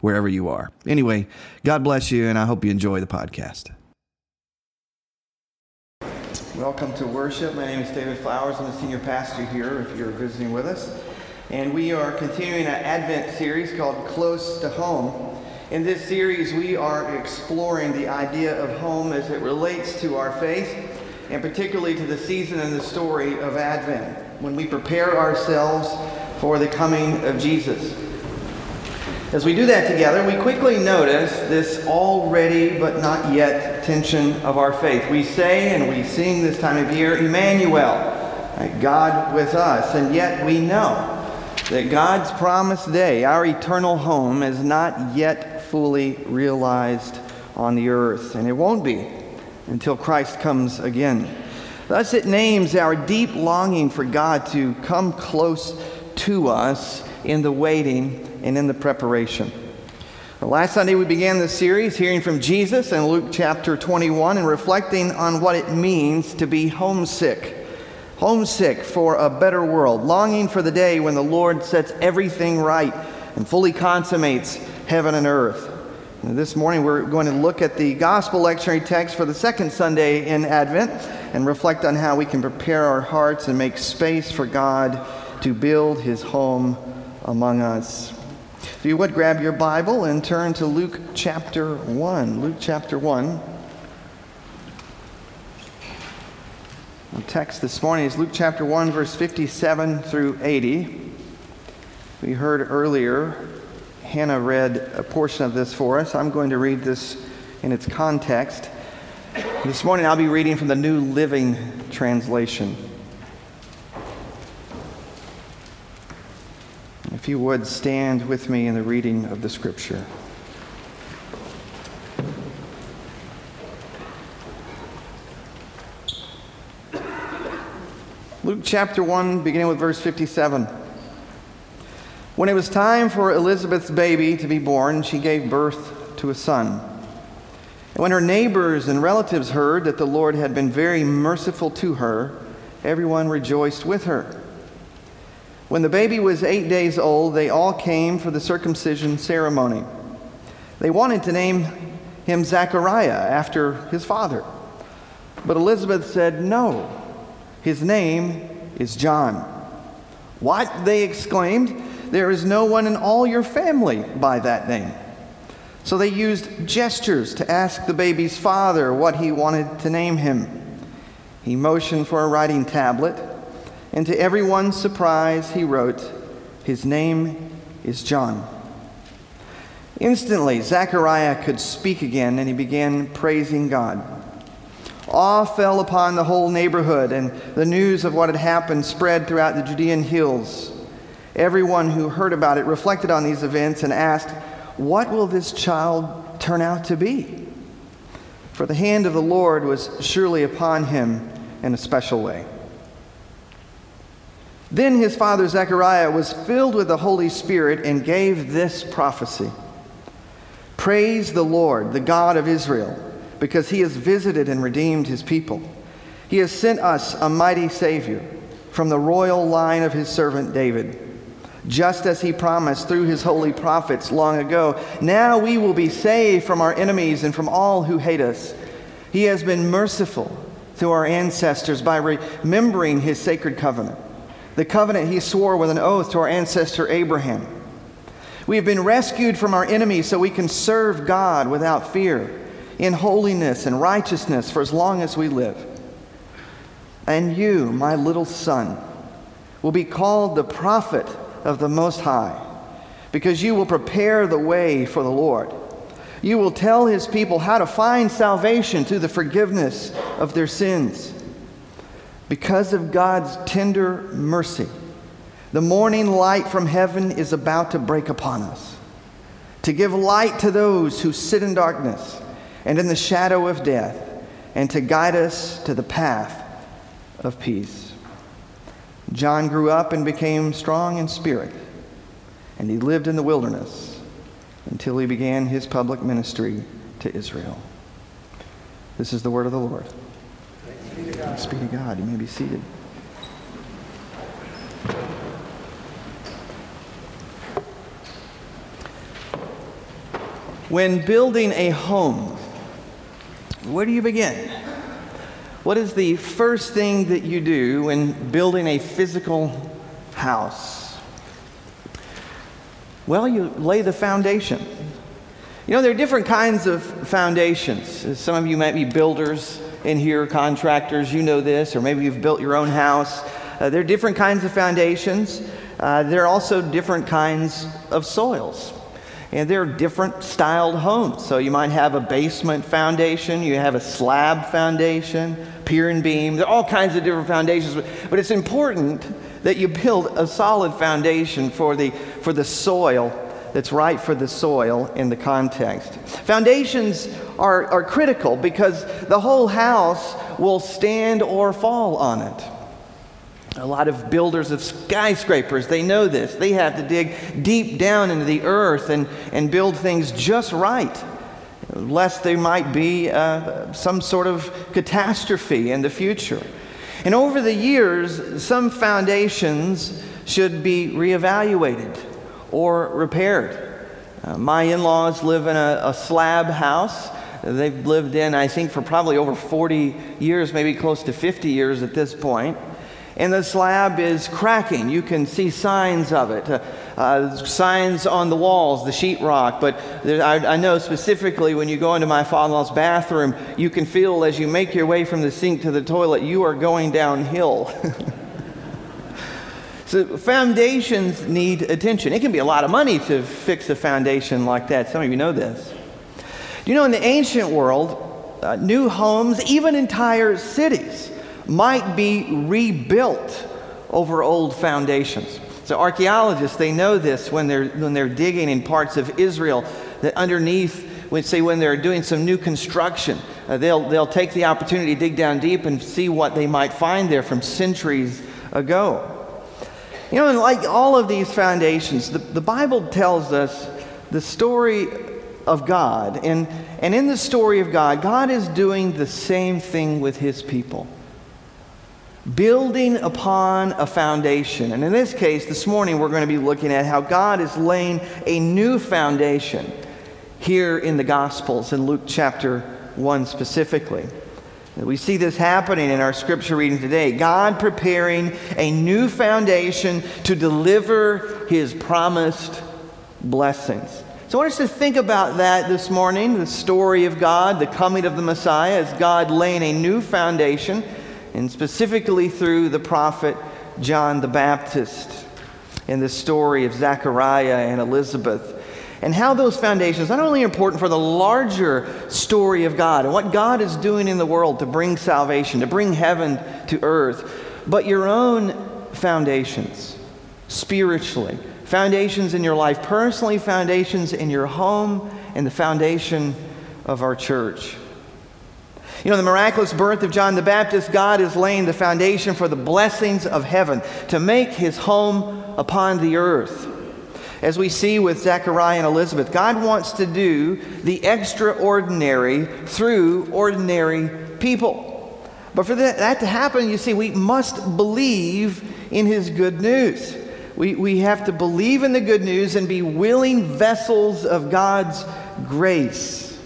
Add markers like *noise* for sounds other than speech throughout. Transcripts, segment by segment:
wherever you are. Anyway, God bless you, and I hope you enjoy the podcast. Welcome to worship. My name is David Flowers. I'm the senior pastor here if you're visiting with us. And we are continuing an Advent series called Close to Home. In this series, we are exploring the idea of home as it relates to our faith, and particularly to the season and the story of Advent, when we prepare ourselves for the coming of Jesus. As we do that together, we quickly notice this already but not yet tension of our faith. We say and we sing this time of year, Emmanuel, God with us, and yet we know that God's promised day, our eternal home, is not yet fully realized on the earth, and it won't be until Christ comes again. Thus, it names our deep longing for God to come close to us in the waiting and in the preparation. last Sunday, we began this series hearing from Jesus in Luke chapter 21 and reflecting on what it means to be homesick. Homesick for a better world, longing for the day when the Lord sets everything right and fully consummates heaven and earth. And this morning, we're going to look at the gospel lectionary text for the second Sunday in Advent and reflect on how we can prepare our hearts and make space for God to build his home among us. If you would grab your Bible and turn to Luke chapter 1. Luke chapter 1. The text this morning is Luke chapter 1, verse 57 through 80. We heard earlier, Hannah read a portion of this for us. I'm going to read this in its context. This morning I'll be reading from the New Living Translation. If you would stand with me in the reading of the scripture. Luke chapter 1, beginning with verse 57. When it was time for Elizabeth's baby to be born, she gave birth to a son. And when her neighbors and relatives heard that the Lord had been very merciful to her, everyone rejoiced with her. When the baby was eight days old, they all came for the circumcision ceremony. They wanted to name him Zechariah after his father. But Elizabeth said, No, his name is John. What? They exclaimed. There is no one in all your family by that name. So they used gestures to ask the baby's father what he wanted to name him. He motioned for a writing tablet and to everyone's surprise, he wrote, His name is John. Instantly, Zechariah could speak again, and he began praising God. Awe fell upon the whole neighborhood, and the news of what had happened spread throughout the Judean hills. Everyone who heard about it reflected on these events and asked, What will this child turn out to be? For the hand of the Lord was surely upon him in a special way. Then his father Zechariah was filled with the Holy Spirit and gave this prophecy Praise the Lord, the God of Israel, because he has visited and redeemed his people. He has sent us a mighty Savior from the royal line of his servant David. Just as he promised through his holy prophets long ago, now we will be saved from our enemies and from all who hate us. He has been merciful to our ancestors by remembering his sacred covenant the covenant he swore with an oath to our ancestor Abraham. We have been rescued from our enemies so we can serve God without fear, in holiness and righteousness for as long as we live. And you, my little son, will be called the prophet of the Most High, because you will prepare the way for the Lord. You will tell his people how to find salvation through the forgiveness of their sins Because of God's tender mercy, the morning light from heaven is about to break upon us, to give light to those who sit in darkness and in the shadow of death, and to guide us to the path of peace. John grew up and became strong in spirit, and he lived in the wilderness until he began his public ministry to Israel. This is the word of the Lord. Be to God. You may be seated. When building a home, where do you begin? What is the first thing that you do when building a physical house? Well, you lay the foundation. You know, there are different kinds of foundations. Some of you might be builders in here, contractors, you know this, or maybe you've built your own house. Uh, there are different kinds of foundations. Uh, there are also different kinds of soils. And there are different styled homes. So you might have a basement foundation, you have a slab foundation, pier and beam. There are all kinds of different foundations. But it's important that you build a solid foundation for the, for the soil that's right for the soil in the context. Foundations are, are critical because the whole house will stand or fall on it. A lot of builders of skyscrapers, they know this. They have to dig deep down into the earth and, and build things just right, lest there might be uh, some sort of catastrophe in the future. And over the years, some foundations should be reevaluated or repaired. Uh, my in laws live in a, a slab house. They've lived in, I think, for probably over 40 years, maybe close to 50 years at this point. And the slab is cracking. You can see signs of it, uh, uh, signs on the walls, the sheetrock. But there, I, I, know specifically when you go into my father in law's bathroom, you can feel as you make your way from the sink to the toilet, you are going downhill. *laughs* So foundations need attention. It can be a lot of money to fix a foundation like that. Some of you know this. You know, in the ancient world, uh, new homes, even entire cities, might be rebuilt over old foundations. So archaeologists, they know this when they're, when they're digging in parts of Israel, that underneath, when, say when they're doing some new construction, uh, they'll, they'll take the opportunity to dig down deep and see what they might find there from centuries ago. You know, and like all of these foundations, the, the Bible tells us the story of God. And, and in the story of God, God is doing the same thing with his people building upon a foundation. And in this case, this morning, we're going to be looking at how God is laying a new foundation here in the Gospels, in Luke chapter 1 specifically. We see this happening in our scripture reading today. God preparing a new foundation to deliver his promised blessings. So I want us to think about that this morning the story of God, the coming of the Messiah, as God laying a new foundation, and specifically through the prophet John the Baptist, in the story of Zechariah and Elizabeth and how those foundations not only important for the larger story of God and what God is doing in the world to bring salvation, to bring heaven to earth, but your own foundations spiritually, foundations in your life personally, foundations in your home, and the foundation of our church. You know, the miraculous birth of John the Baptist, God is laying the foundation for the blessings of heaven to make his home upon the earth as we see with Zechariah and Elizabeth, God wants to do the extraordinary through ordinary people. But for that to happen, you see, we must believe in His good news. We, we have to believe in the good news and be willing vessels of God's grace.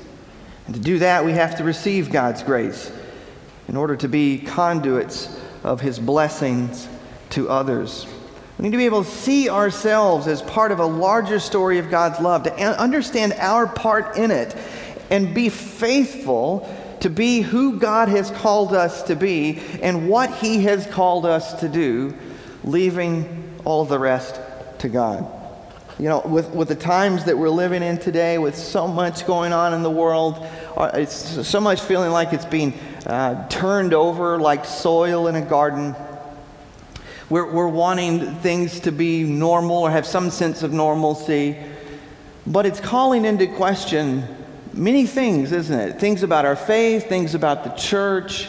And to do that, we have to receive God's grace in order to be conduits of His blessings to others. We need to be able to see ourselves as part of a larger story of God's love, to understand our part in it, and be faithful to be who God has called us to be and what He has called us to do, leaving all the rest to God. You know, with, with the times that we're living in today, with so much going on in the world, uh, it's so much feeling like it's being uh, turned over like soil in a garden. We're, we're wanting things to be normal or have some sense of normalcy. But it's calling into question many things, isn't it? Things about our faith, things about the church,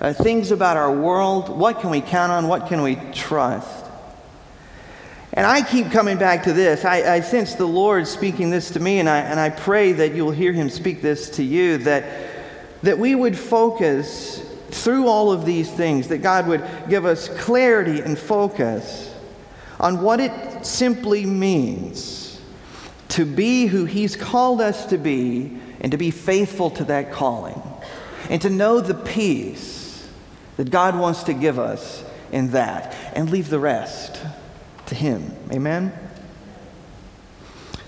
uh, things about our world. What can we count on? What can we trust? And I keep coming back to this. I, I, sense the Lord speaking this to me, and I, and I pray that you'll hear Him speak this to you that, that we would focus through all of these things, that God would give us clarity and focus on what it simply means to be who He's called us to be and to be faithful to that calling, and to know the peace that God wants to give us in that, and leave the rest to Him. Amen?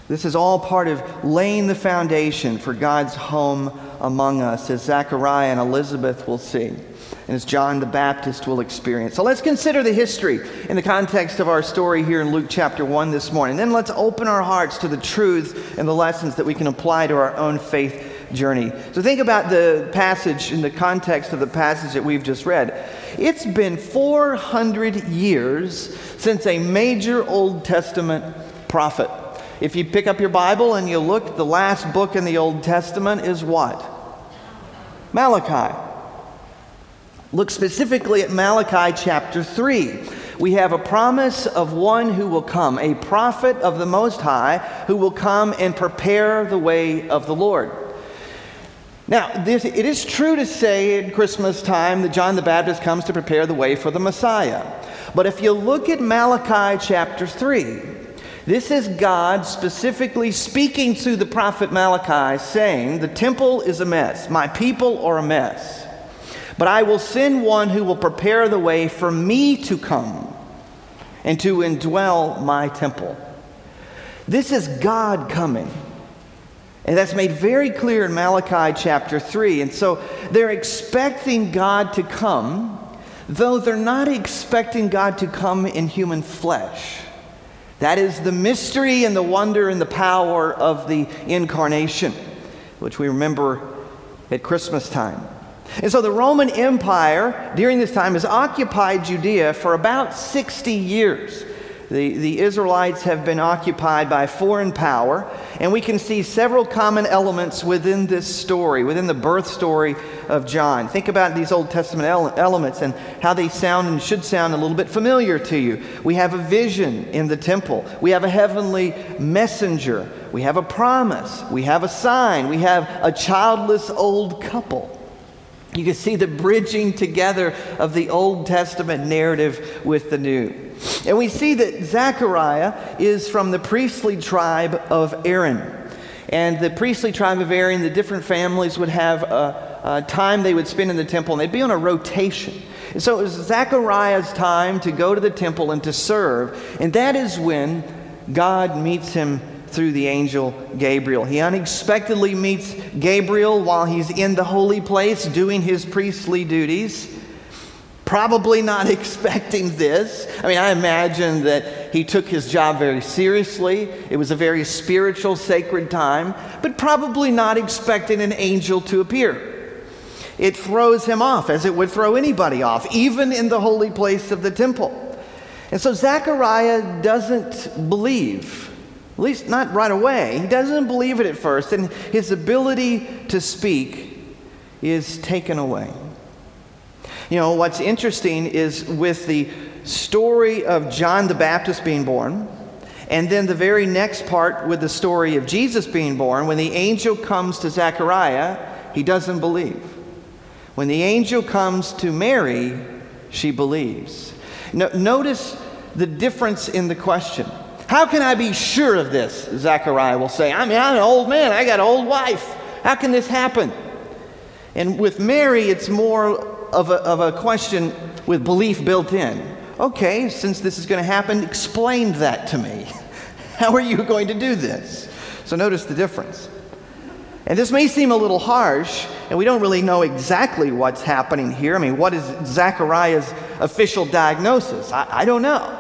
This is all part of laying the foundation for God's home among us, as Zechariah and Elizabeth will see, and as John the Baptist will experience. So let's consider the history in the context of our story here in Luke chapter 1 this morning. Then let's open our hearts to the truths and the lessons that we can apply to our own faith journey. So think about the passage in the context of the passage that we've just read. It's been 400 years since a major Old Testament prophet. If you pick up your Bible and you look, the last book in the Old Testament is what? Malachi. Look specifically at Malachi chapter 3. We have a promise of one who will come, a prophet of the Most High, who will come and prepare the way of the Lord. Now, this, it is true to say at Christmas time that John the Baptist comes to prepare the way for the Messiah. But if you look at Malachi chapter 3, this is God specifically speaking to the prophet Malachi, saying, The temple is a mess, my people are a mess. But I will send one who will prepare the way for me to come and to indwell my temple. This is God coming. And that's made very clear in Malachi chapter 3. And so they're expecting God to come, though they're not expecting God to come in human flesh. That is the mystery and the wonder and the power of the incarnation, which we remember at Christmas time. And so the Roman Empire during this time has occupied Judea for about 60 years. The, the Israelites have been occupied by foreign power, and we can see several common elements within this story, within the birth story of John. Think about these Old Testament ele- elements and how they sound and should sound a little bit familiar to you. We have a vision in the temple, we have a heavenly messenger, we have a promise, we have a sign, we have a childless old couple. You can see the bridging together of the Old Testament narrative with the New. And we see that Zechariah is from the priestly tribe of Aaron. And the priestly tribe of Aaron, the different families would have a, a time they would spend in the temple, and they'd be on a rotation. And so it was Zechariah's time to go to the temple and to serve. And that is when God meets him through the angel Gabriel. He unexpectedly meets Gabriel while he's in the holy place doing his priestly duties probably not *laughs* expecting this. I mean, I imagine that he took his job very seriously. It was a very spiritual, sacred time, but probably not expecting an angel to appear. It throws him off, as it would throw anybody off, even in the holy place of the temple. And so Zechariah doesn't believe, at least not right away. He doesn't believe it at first, and his ability to speak is taken away. You know, what's interesting is with the story of John the Baptist being born, and then the very next part with the story of Jesus being born, when the angel comes to Zechariah, he doesn't believe. When the angel comes to Mary, she believes. No, notice the difference in the question. How can I be sure of this? Zechariah will say. I mean, I'm an old man, I got an old wife. How can this happen? And with Mary, it's more of a, of a question with belief built in. Okay, since this is going to happen, explain that to me. *laughs* How are you going to do this? So notice the difference. And this may seem a little harsh, and we don't really know exactly what's happening here. I mean, what is Zechariah's official diagnosis? I, I don't know.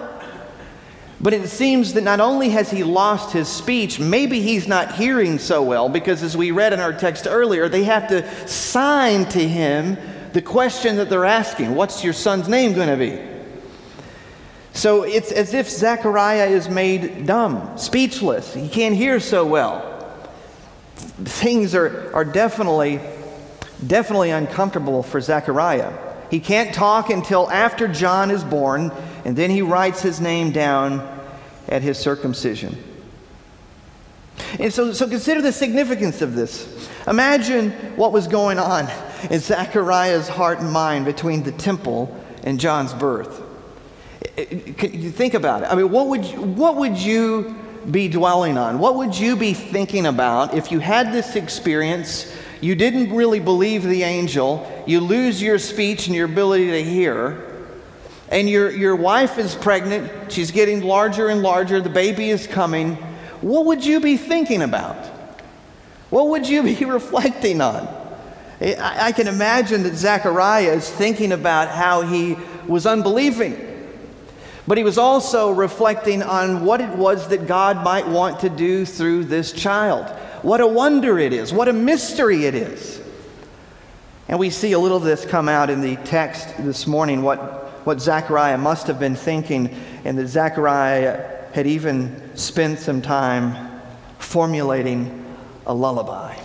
But it seems that not only has he lost his speech, maybe he's not hearing so well, because as we read in our text earlier, they have to sign to him The question that they're asking, what's your son's name going to be? So it's as if Zechariah is made dumb, speechless. He can't hear so well. Things are, are definitely, definitely uncomfortable for Zechariah. He can't talk until after John is born, and then he writes his name down at his circumcision. And so, so consider the significance of this. Imagine what was going on in Zechariah's heart and mind between the temple and John's birth. Think about it? I mean, what would, you, what would you be dwelling on? What would you be thinking about if you had this experience? You didn't really believe the angel, you lose your speech and your ability to hear, and your, your wife is pregnant, she's getting larger and larger, the baby is coming. What would you be thinking about? What would you be *laughs* reflecting on? I, can imagine that Zechariah is thinking about how he was unbelieving. But he was also reflecting on what it was that God might want to do through this child. What a wonder it is. What a mystery it is. And we see a little of this come out in the text this morning, what, what Zechariah must have been thinking, and that Zechariah had even spent some time formulating a lullaby.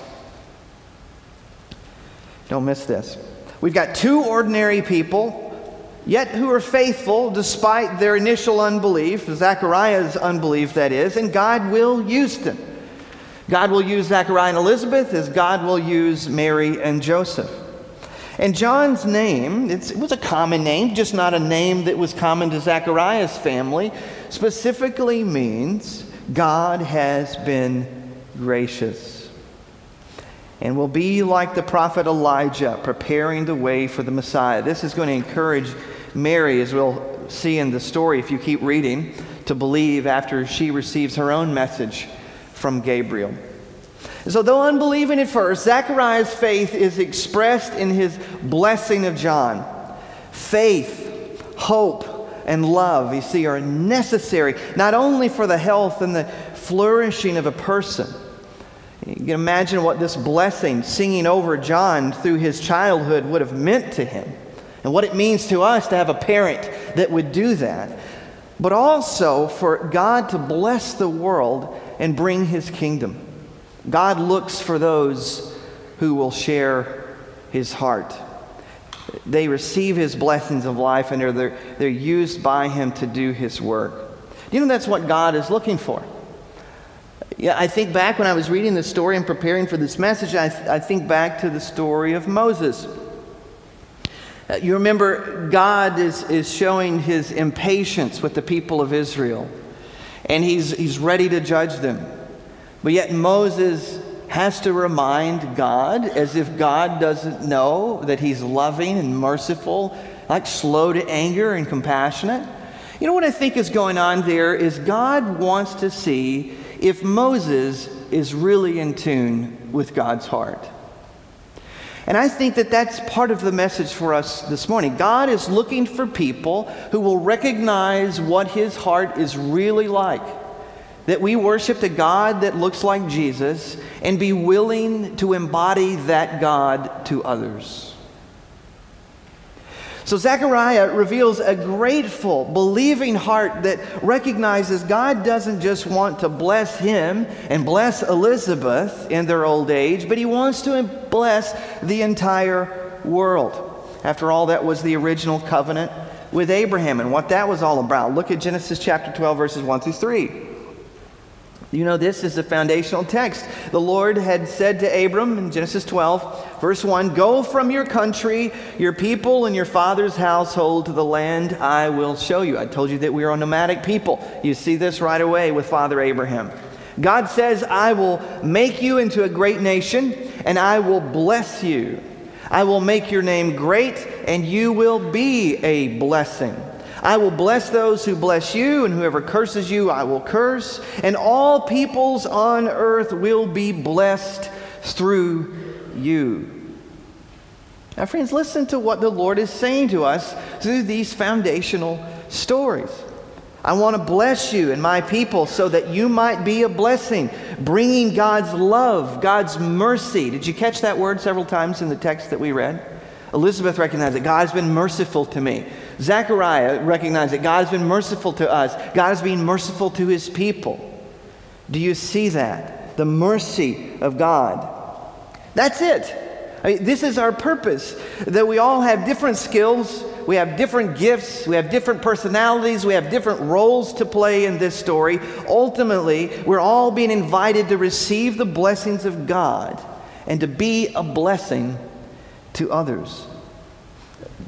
Don't miss this. We've got two ordinary people yet who are faithful despite their initial unbelief, Zechariah's unbelief, that is, and God will use them. God will use Zechariah and Elizabeth as God will use Mary and Joseph. And John's name, it was a common name, just not a name that was common to Zechariah's family, specifically means God has been gracious. And will be like the prophet Elijah, preparing the way for the Messiah. This is going to encourage Mary, as we'll see in the story if you keep reading, to believe after she receives her own message from Gabriel. So, though unbelieving at first, Zechariah's faith is expressed in his blessing of John. Faith, hope, and love, you see, are necessary not only for the health and the flourishing of a person. You can imagine what this blessing, singing over John through his childhood, would have meant to him and what it means to us to have a parent that would do that, but also for God to bless the world and bring his kingdom. God looks for those who will share his heart. They receive his blessings of life and they're, they're used by him to do his work. You know that's what God is looking for? Yeah, I think back when I was reading the story and preparing for this message, I, I think back to the story of Moses. Uh, you remember, God is, is showing his impatience with the people of Israel, and he's, he's ready to judge them. But yet, Moses has to remind God, as if God doesn't know that he's loving and merciful, like slow to anger and compassionate. You know what I think is going on there is God wants to see if Moses is really in tune with God's heart. And I think that that's part of the message for us this morning. God is looking for people who will recognize what his heart is really like. That we worship a God that looks like Jesus and be willing to embody that God to others. So Zechariah reveals a grateful, believing heart that recognizes God doesn't just want to bless him and bless Elizabeth in their old age, but he wants to bless the entire world. After all, that was the original covenant with Abraham and what that was all about. Look at Genesis chapter 12, verses 1 through 3. You know, this is the foundational text. The Lord had said to Abram in Genesis 12, verse 1 Go from your country, your people, and your father's household to the land I will show you. I told you that we are a nomadic people. You see this right away with Father Abraham. God says, I will make you into a great nation, and I will bless you. I will make your name great, and you will be a blessing. I will bless those who bless you, and whoever curses you, I will curse. And all peoples on earth will be blessed through you. Now, friends, listen to what the Lord is saying to us through these foundational stories. I want to bless you and my people so that you might be a blessing, bringing God's love, God's mercy. Did you catch that word several times in the text that we read? Elizabeth recognized that God's been merciful to me. Zechariah recognized that God's been merciful to us. God has been merciful to his people. Do you see that? The mercy of God. That's it. I mean, this is our purpose that we all have different skills, we have different gifts, we have different personalities, we have different roles to play in this story. Ultimately, we're all being invited to receive the blessings of God and to be a blessing to others.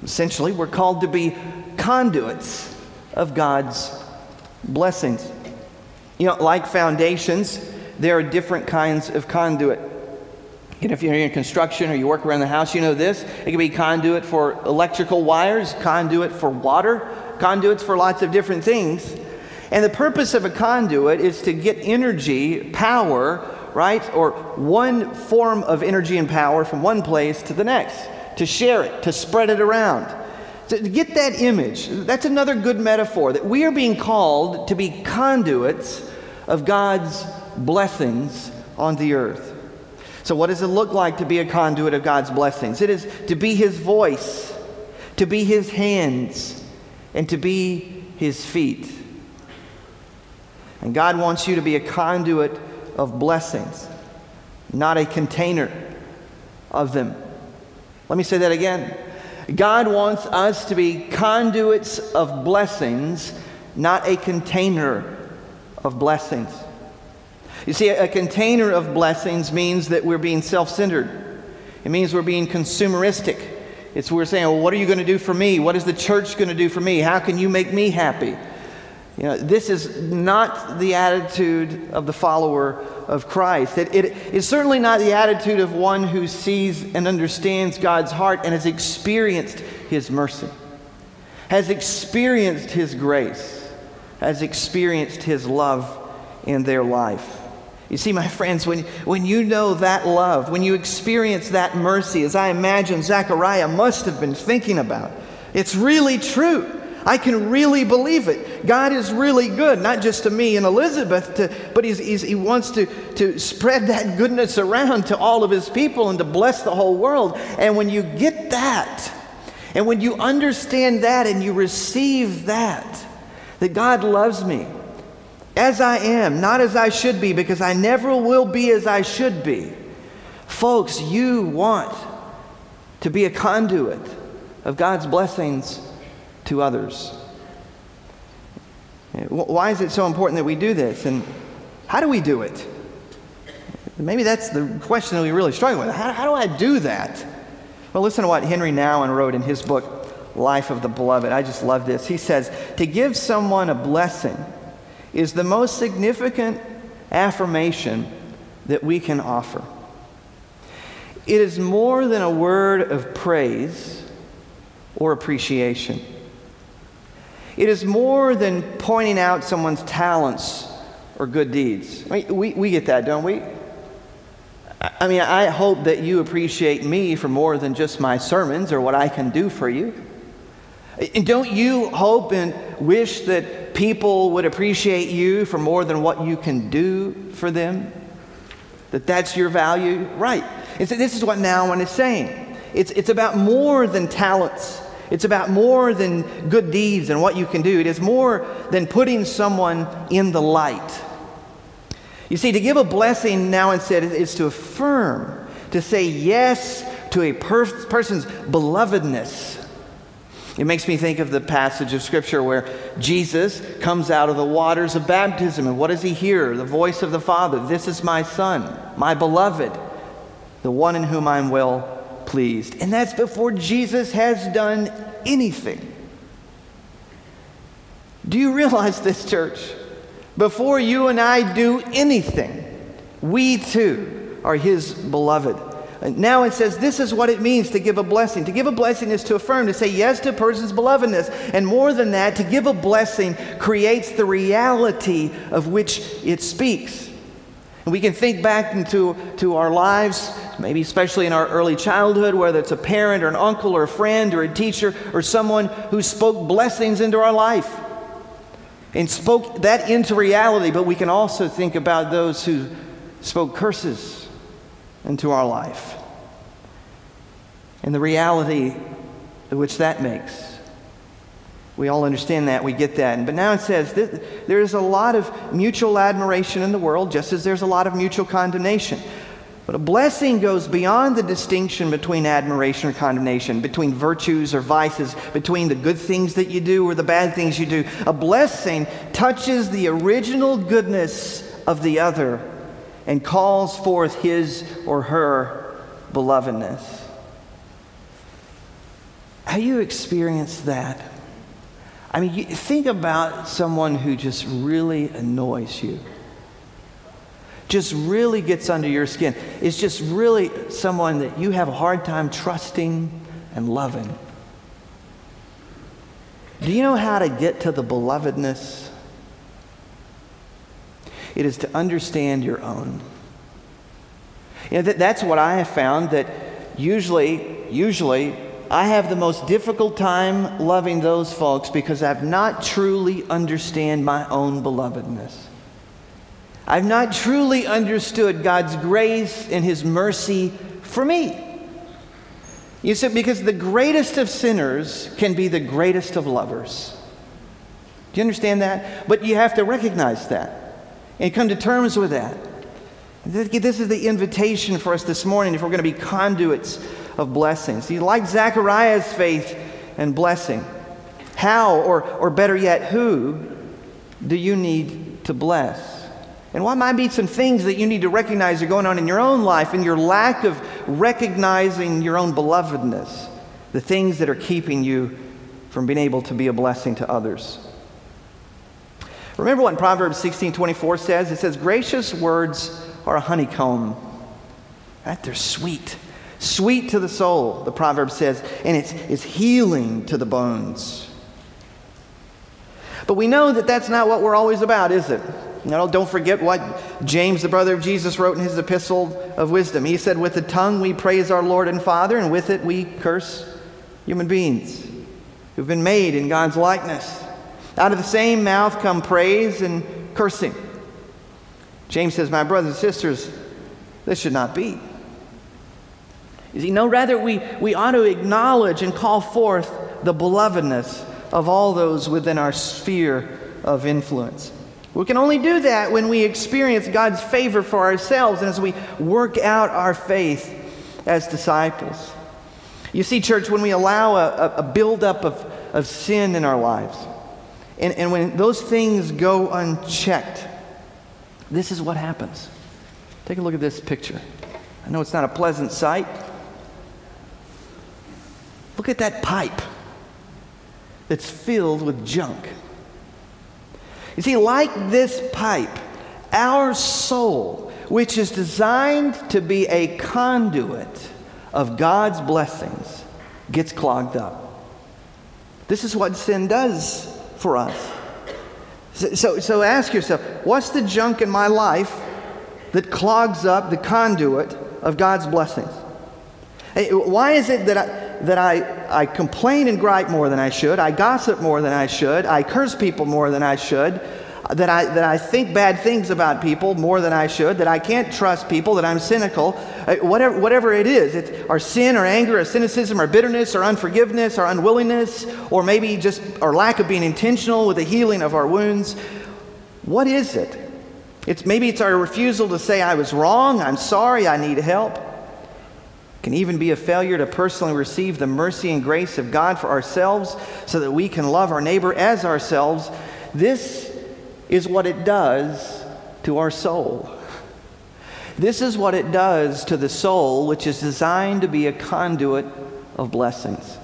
Essentially, we're called to be conduits of God's blessings. You know, like foundations, there are different kinds of conduit. Know, if you're in construction or you work around the house, you know this. It can be conduit for electrical wires, conduit for water, conduits for lots of different things. And the purpose of a conduit is to get energy, power, right? Or one form of energy and power from one place to the next, to share it, to spread it around. To get that image, that's another good metaphor that we are being called to be conduits of God's blessings on the earth. So, what does it look like to be a conduit of God's blessings? It is to be His voice, to be His hands, and to be His feet. And God wants you to be a conduit of blessings, not a container of them. Let me say that again. God wants us to be conduits of blessings, not a container of blessings. You see, a container of blessings means that we're being self centered, it means we're being consumeristic. It's we're saying, well, what are you going to do for me? What is the church going to do for me? How can you make me happy? You know, this is not the attitude of the follower of Christ. It, it is certainly not the attitude of one who sees and understands God's heart and has experienced His mercy, has experienced His grace, has experienced His love in their life. You see, my friends, when, when you know that love, when you experience that mercy, as I imagine Zechariah must have been thinking about, it's really true. I can really believe it. God is really good, not just to me and Elizabeth, to, but he's, he's, he wants to, to spread that goodness around to all of his people and to bless the whole world. And when you get that, and when you understand that and you receive that, that God loves me as I am, not as I should be, because I never will be as I should be. Folks, you want to be a conduit of God's blessings to others. Why is it so important that we do this? And how do we do it? Maybe that's the question that we really struggle with. How, how do I do that? Well, listen to what Henry Nouwen wrote in his book, Life of the Beloved. I just love this. He says, To give someone a blessing is the most significant affirmation that we can offer. It is more than a word of praise or appreciation. It is more than pointing out someone's talents or good deeds. I mean, we, we get that, don't we? I mean, I hope that you appreciate me for more than just my sermons or what I can do for you. And don't you hope and wish that people would appreciate you for more than what you can do for them? That that's your value? Right. And so this is what Nouwen is saying. It's, it's about more than talents it's about more than good deeds and what you can do. It is more than putting someone in the light. You see, to give a blessing Nouwen said is to affirm, to say yes to a per- person's belovedness. It makes me think of the passage of Scripture where Jesus comes out of the waters of baptism. And what does he hear? The voice of the Father This is my Son, my beloved, the one in whom I'm well pleased. And that's before Jesus has done anything. Do you realize this, church? Before you and I do anything, we too are His beloved. Uh, now it says this is what it means to give a blessing. To give a blessing is to affirm, to say yes to a person's belovedness. And more than that, to give a blessing creates the reality of which it speaks. And we can think back into to our lives, maybe especially in our early childhood, whether it's a parent or an uncle or a friend or a teacher or someone who spoke blessings into our life and spoke that into reality. But we can also think about those who spoke curses into our life. and the reality which that makes. We all understand that, we get that. But Nouwen says there's a lot of mutual admiration in the world, just as there's a lot of mutual condemnation. But a blessing goes beyond the distinction between admiration or condemnation, between virtues or vices, between the good things that you do or the bad things you do. A blessing touches the original goodness of the other and calls forth his or her belovedness. Have you experienced that? I mean, think about someone who just really annoys you just really gets under your skin. It's just really someone that you have a hard time trusting and loving. Do you know how to get to the belovedness? It is to understand your own. You know, that, that's what I have found that usually, usually, I have the most difficult time loving those folks because I've not truly understand my own belovedness. I've not truly understood God's grace and His mercy for me. You see, because the greatest of sinners can be the greatest of lovers. Do you understand that? But you have to recognize that and come to terms with that. This is the invitation for us this morning if we're going to be conduits of blessings. You like Zechariah's faith and blessing. How, or, or better yet, who do you need to bless? And what might be some things that you need to recognize are going on in your own life and your lack of recognizing your own belovedness, the things that are keeping you from being able to be a blessing to others. Remember what Proverbs 16 24 says? It says, Gracious words are a honeycomb. Right? They're sweet. Sweet to the soul, the proverb says, and it's, it's healing to the bones. But we know that that's not what we're always about, is it? No, don't forget what James, the brother of Jesus, wrote in his epistle of wisdom. He said, With the tongue we praise our Lord and Father, and with it we curse human beings who've been made in God's likeness. Out of the same mouth come praise and cursing. James says, My brothers and sisters, this should not be. You see, no, rather, we, we ought to acknowledge and call forth the belovedness of all those within our sphere of influence. We can only do that when we experience God's favor for ourselves and as we work out our faith as disciples. You see, church, when we allow a, a buildup of, of sin in our lives, and, and when those things go unchecked, this is what happens. Take a look at this picture. I know it's not a pleasant sight. Look at that pipe that's filled with junk. You see, like this pipe, our soul, which is designed to be a conduit of God's blessings, gets clogged up. This is what sin does for us. So, so, so, ask yourself what's the junk in my life that clogs up the conduit of God's blessings? Why is it that I, that I, I complain and gripe more than I should, I gossip more than I should, I curse people more than I should, that I, that I think bad things about people more than I should, that I can't trust people, that I'm cynical, uh, whatever, whatever it is. It's our sin or anger or cynicism or bitterness or unforgiveness or unwillingness or maybe just our lack of being intentional with the healing of our wounds. What is it? It's, maybe it's our refusal to say, I was wrong, I'm sorry, I need help can even be a failure to personally receive the mercy and grace of God for ourselves so that we can love our neighbor as ourselves. This is what it does to our soul. This is what it does to the soul, which is designed to be a conduit of blessings.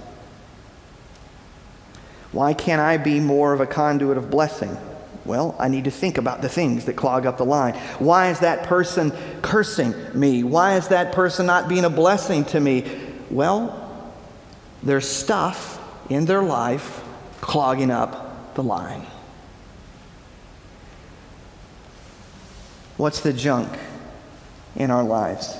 Why can't I be more of a conduit of blessing? Well, I need to think about the things that clog up the line. Why is that person cursing me? Why is that person not being a blessing to me? Well, there's stuff in their life clogging up the line. What's the junk in our lives?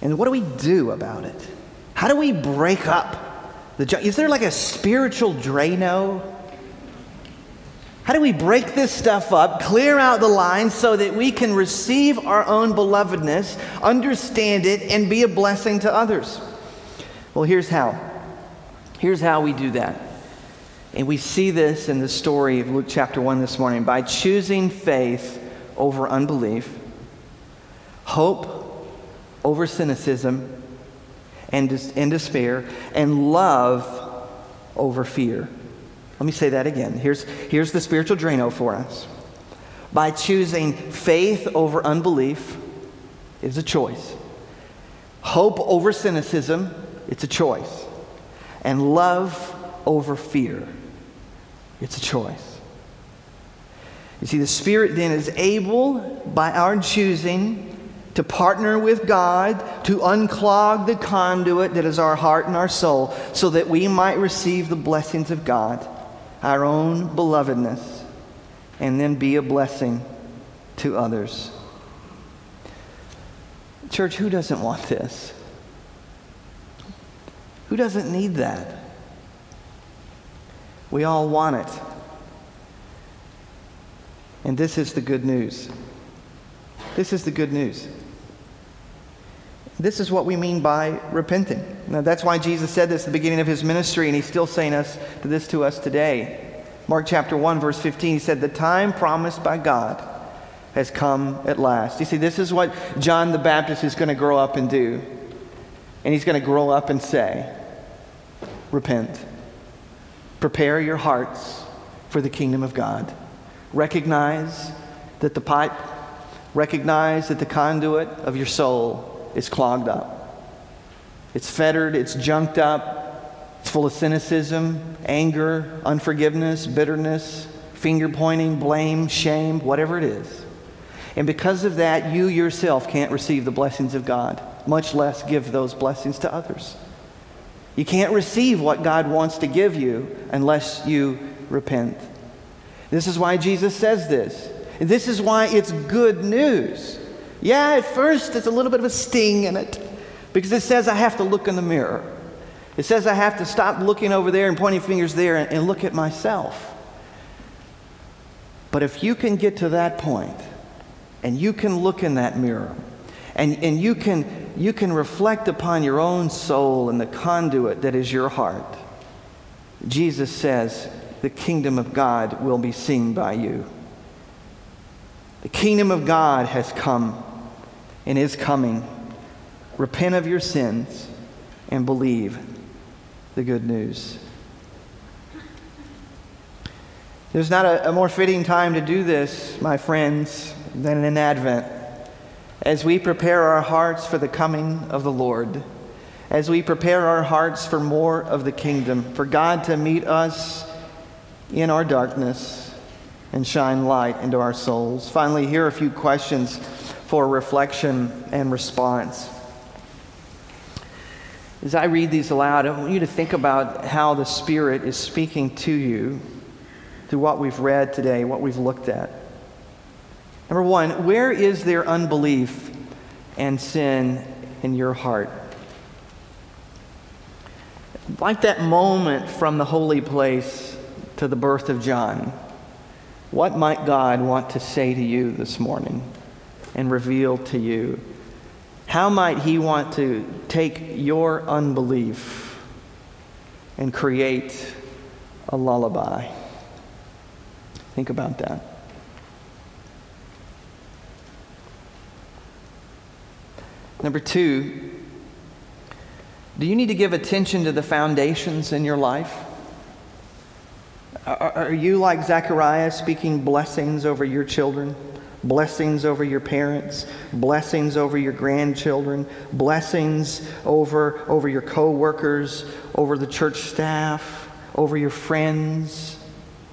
And what do we do about it? How do we break up the junk? Is there like a spiritual Drano? How do we break this stuff up, clear out the lines so that we can receive our own belovedness, understand it, and be a blessing to others? Well, here's how. Here's how we do that. And we see this in the story of Luke chapter 1 this morning by choosing faith over unbelief, hope over cynicism and, and despair, and love over fear. Let me say that again. Here's, here's the spiritual Drano for us. By choosing faith over unbelief is a choice. Hope over cynicism, it's a choice. And love over fear, it's a choice. You see, the Spirit then is able, by our choosing, to partner with God to unclog the conduit that is our heart and our soul so that we might receive the blessings of God our own belovedness, and then be a blessing to others. Church, who doesn't want this? Who doesn't need that? We all want it. And this is the good news. This is the good news. This is what we mean by repenting. Now, that's why Jesus said this at the beginning of his ministry, and he's still saying us, this to us today. Mark chapter 1, verse 15, he said, The time promised by God has come at last. You see, this is what John the Baptist is going to grow up and do. And he's going to grow up and say, Repent. Prepare your hearts for the kingdom of God. Recognize that the pipe, recognize that the conduit of your soul is clogged up. It's fettered, it's junked up, it's full of cynicism, anger, unforgiveness, bitterness, finger pointing, blame, shame, whatever it is. And because of that, you yourself can't receive the blessings of God, much less give those blessings to others. You can't receive what God wants to give you unless you repent. This is why Jesus says this. This is why it's good news. Yeah, at first there's a little bit of a sting in it because it says I have to look in the mirror. It says I have to stop looking over there and pointing fingers there and, and look at myself. But if you can get to that point and you can look in that mirror and, and you, can, you can reflect upon your own soul and the conduit that is your heart, Jesus says the kingdom of God will be seen by you. The kingdom of God has come and is coming. Repent of your sins and believe the good news. There's not a, a, more fitting time to do this, my friends, than in Advent. As we prepare our hearts for the coming of the Lord, as we prepare our hearts for more of the kingdom, for God to meet us in our darkness and shine light into our souls. Finally, here are a few questions for reflection and response. As I read these aloud, I want you to think about how the Spirit is speaking to you through what we've read today, what we've looked at. Number one, where is there unbelief and sin in your heart? Like that moment from the holy place to the birth of John what might God want to say to you this morning and reveal to you? How might He want to take your unbelief and create a lullaby? Think about that. Number two, do you need to give attention to the foundations in your life? Are you like Zechariah speaking blessings over your children? Blessings over your parents, blessings over your grandchildren, blessings over, over your co-workers, over the church staff, over your friends,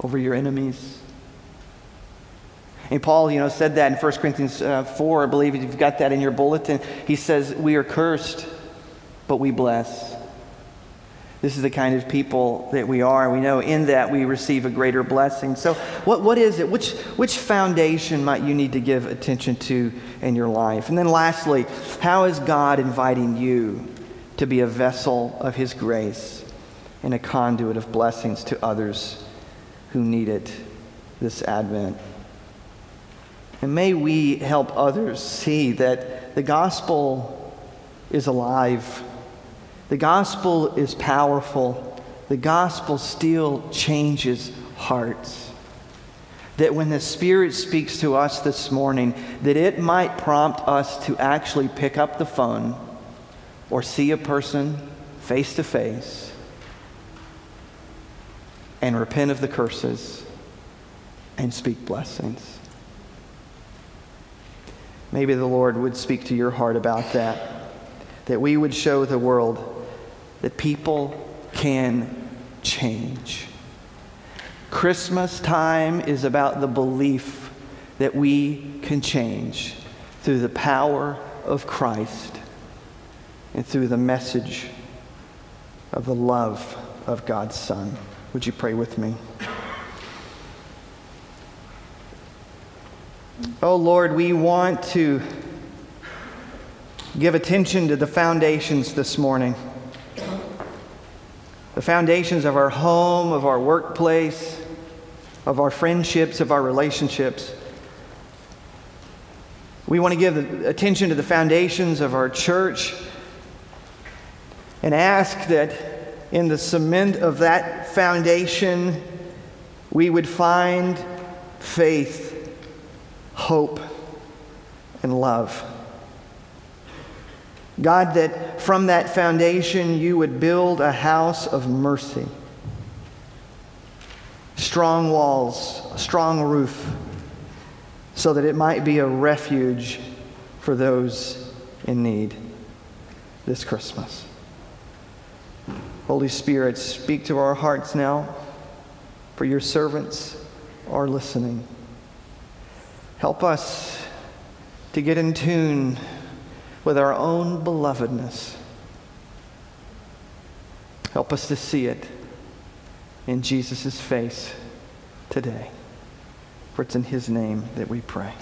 over your enemies. And Paul, you know, said that in 1 Corinthians uh, 4, I believe you've got that in your bulletin. He says, We are cursed, but we bless. This is the kind of people that we are. We know in that we receive a greater blessing. So, what, what is it? Which, which foundation might you need to give attention to in your life? And then, lastly, how is God inviting you to be a vessel of His grace and a conduit of blessings to others who need it this Advent. And may we help others see that the gospel is alive. The gospel is powerful. The gospel still changes hearts. That when the Spirit speaks to us this morning, that it might prompt us to actually pick up the phone or see a person face to face and repent of the curses and speak blessings. Maybe the Lord would speak to your heart about that, that we would show the world that people can change. Christmas time is about the belief that we can change through the power of Christ and through the message of the love of God's Son. Would you pray with me? Oh Lord, we want to give attention to the foundations this morning. The foundations of our home, of our workplace, of our friendships, of our relationships. We want to give attention to the foundations of our church and ask that in the cement of that foundation we would find faith, hope, and love. God, that from that foundation you would build a house of mercy. Strong walls, a strong roof, so that it might be a refuge for those in need this Christmas. Holy Spirit, speak to our hearts now, for your servants are listening. Help us to get in tune with our own belovedness. Help us to see it in Jesus' face today. For it's in his name that we pray.